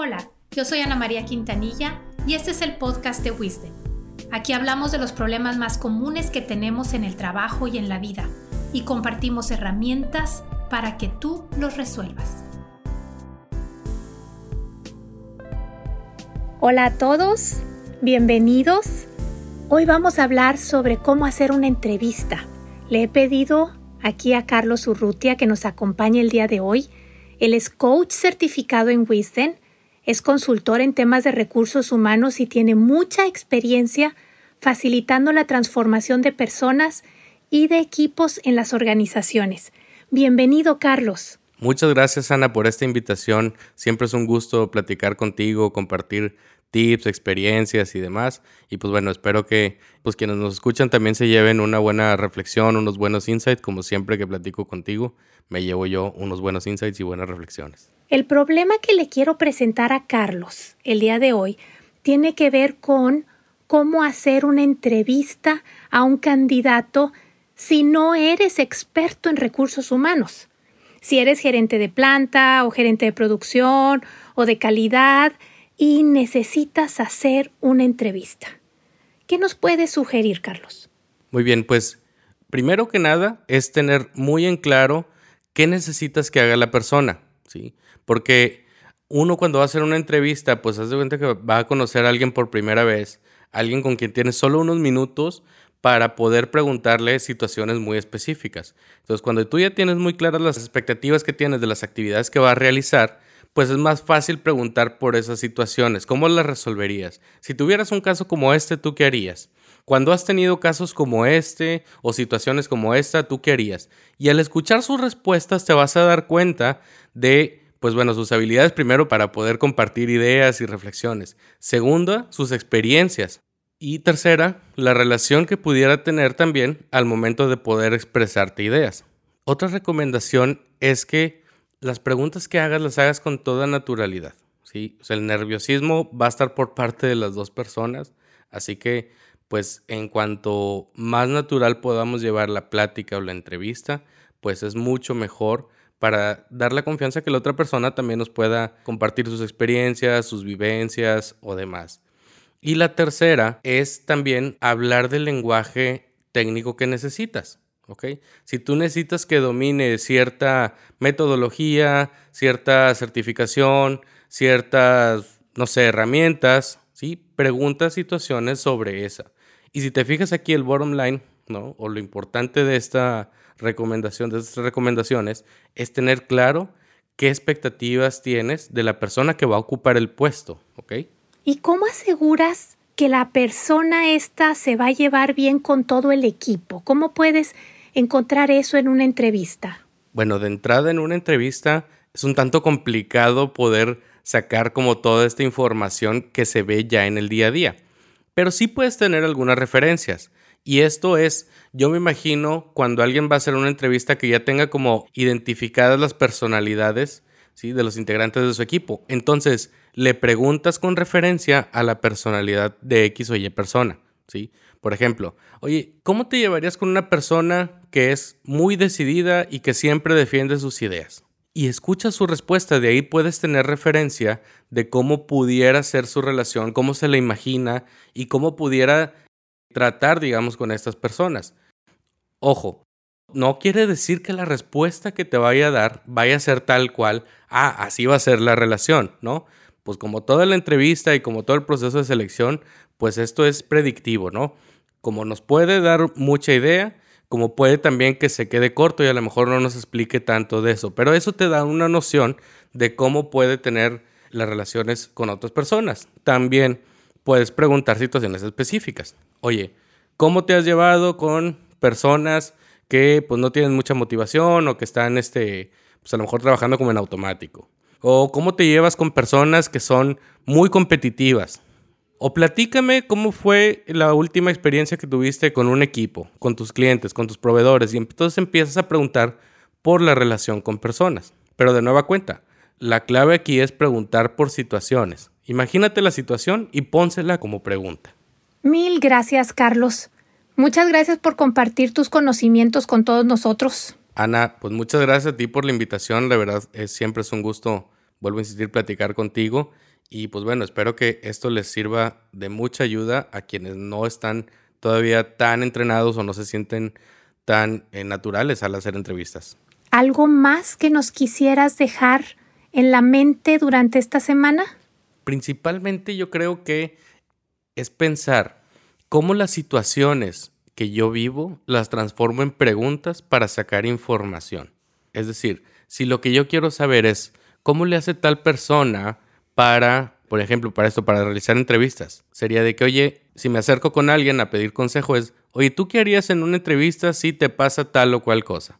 Hola, yo soy Ana María Quintanilla y este es el podcast de Wisdom. Aquí hablamos de los problemas más comunes que tenemos en el trabajo y en la vida y compartimos herramientas para que tú los resuelvas. Hola a todos, bienvenidos. Hoy vamos a hablar sobre cómo hacer una entrevista. Le he pedido aquí a Carlos Urrutia que nos acompañe el día de hoy. Él es coach certificado en Wisdom es consultor en temas de recursos humanos y tiene mucha experiencia facilitando la transformación de personas y de equipos en las organizaciones. Bienvenido, Carlos. Muchas gracias, Ana, por esta invitación. Siempre es un gusto platicar contigo, compartir tips, experiencias y demás. Y pues bueno, espero que pues quienes nos escuchan también se lleven una buena reflexión, unos buenos insights, como siempre que platico contigo, me llevo yo unos buenos insights y buenas reflexiones. El problema que le quiero presentar a Carlos el día de hoy tiene que ver con cómo hacer una entrevista a un candidato si no eres experto en recursos humanos. Si eres gerente de planta o gerente de producción o de calidad y necesitas hacer una entrevista. ¿Qué nos puedes sugerir, Carlos? Muy bien, pues primero que nada es tener muy en claro qué necesitas que haga la persona, ¿sí? Porque uno cuando va a hacer una entrevista, pues hace cuenta que va a conocer a alguien por primera vez, alguien con quien tiene solo unos minutos para poder preguntarle situaciones muy específicas. Entonces, cuando tú ya tienes muy claras las expectativas que tienes de las actividades que va a realizar, pues es más fácil preguntar por esas situaciones. ¿Cómo las resolverías? Si tuvieras un caso como este, ¿tú qué harías? Cuando has tenido casos como este o situaciones como esta, ¿tú qué harías? Y al escuchar sus respuestas te vas a dar cuenta de pues bueno, sus habilidades primero para poder compartir ideas y reflexiones. Segunda, sus experiencias. Y tercera, la relación que pudiera tener también al momento de poder expresarte ideas. Otra recomendación es que las preguntas que hagas las hagas con toda naturalidad. ¿sí? El nerviosismo va a estar por parte de las dos personas, así que pues en cuanto más natural podamos llevar la plática o la entrevista, pues es mucho mejor para dar la confianza que la otra persona también nos pueda compartir sus experiencias, sus vivencias o demás. Y la tercera es también hablar del lenguaje técnico que necesitas. ¿Ok? Si tú necesitas que domine cierta metodología, cierta certificación, ciertas, no sé, herramientas, ¿sí? Pregunta situaciones sobre esa. Y si te fijas aquí el bottom line, ¿no? O lo importante de esta recomendación, de estas recomendaciones, es tener claro qué expectativas tienes de la persona que va a ocupar el puesto, ¿ok? ¿Y cómo aseguras que la persona esta se va a llevar bien con todo el equipo? ¿Cómo puedes encontrar eso en una entrevista? Bueno, de entrada en una entrevista es un tanto complicado poder sacar como toda esta información que se ve ya en el día a día, pero sí puedes tener algunas referencias. Y esto es, yo me imagino cuando alguien va a hacer una entrevista que ya tenga como identificadas las personalidades ¿sí? de los integrantes de su equipo. Entonces, le preguntas con referencia a la personalidad de X o Y persona. ¿sí? Por ejemplo, oye, ¿cómo te llevarías con una persona que es muy decidida y que siempre defiende sus ideas? Y escucha su respuesta, de ahí puedes tener referencia de cómo pudiera ser su relación, cómo se la imagina y cómo pudiera tratar, digamos, con estas personas. Ojo, no quiere decir que la respuesta que te vaya a dar vaya a ser tal cual, ah, así va a ser la relación, ¿no? Pues como toda la entrevista y como todo el proceso de selección, pues esto es predictivo, ¿no? Como nos puede dar mucha idea, como puede también que se quede corto y a lo mejor no nos explique tanto de eso, pero eso te da una noción de cómo puede tener las relaciones con otras personas. También puedes preguntar situaciones específicas. Oye, ¿cómo te has llevado con personas que pues no tienen mucha motivación o que están este pues a lo mejor trabajando como en automático? O cómo te llevas con personas que son muy competitivas. O platícame cómo fue la última experiencia que tuviste con un equipo, con tus clientes, con tus proveedores. Y entonces empiezas a preguntar por la relación con personas. Pero de nueva cuenta, la clave aquí es preguntar por situaciones. Imagínate la situación y pónsela como pregunta. Mil gracias, Carlos. Muchas gracias por compartir tus conocimientos con todos nosotros. Ana, pues muchas gracias a ti por la invitación. La verdad, es, siempre es un gusto, vuelvo a insistir, platicar contigo. Y pues bueno, espero que esto les sirva de mucha ayuda a quienes no están todavía tan entrenados o no se sienten tan eh, naturales al hacer entrevistas. ¿Algo más que nos quisieras dejar en la mente durante esta semana? Principalmente yo creo que es pensar cómo las situaciones que yo vivo las transformo en preguntas para sacar información. Es decir, si lo que yo quiero saber es cómo le hace tal persona para, por ejemplo, para esto, para realizar entrevistas, sería de que, oye, si me acerco con alguien a pedir consejo es, oye, ¿tú qué harías en una entrevista si te pasa tal o cual cosa?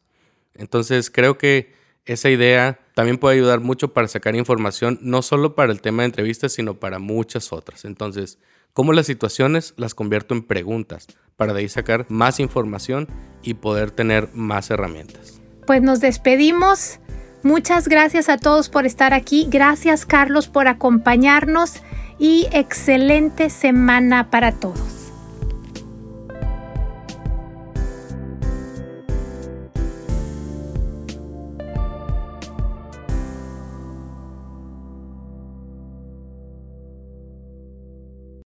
Entonces creo que esa idea también puede ayudar mucho para sacar información, no solo para el tema de entrevistas, sino para muchas otras. Entonces, cómo las situaciones las convierto en preguntas para de ahí sacar más información y poder tener más herramientas. Pues nos despedimos. Muchas gracias a todos por estar aquí. Gracias Carlos por acompañarnos y excelente semana para todos.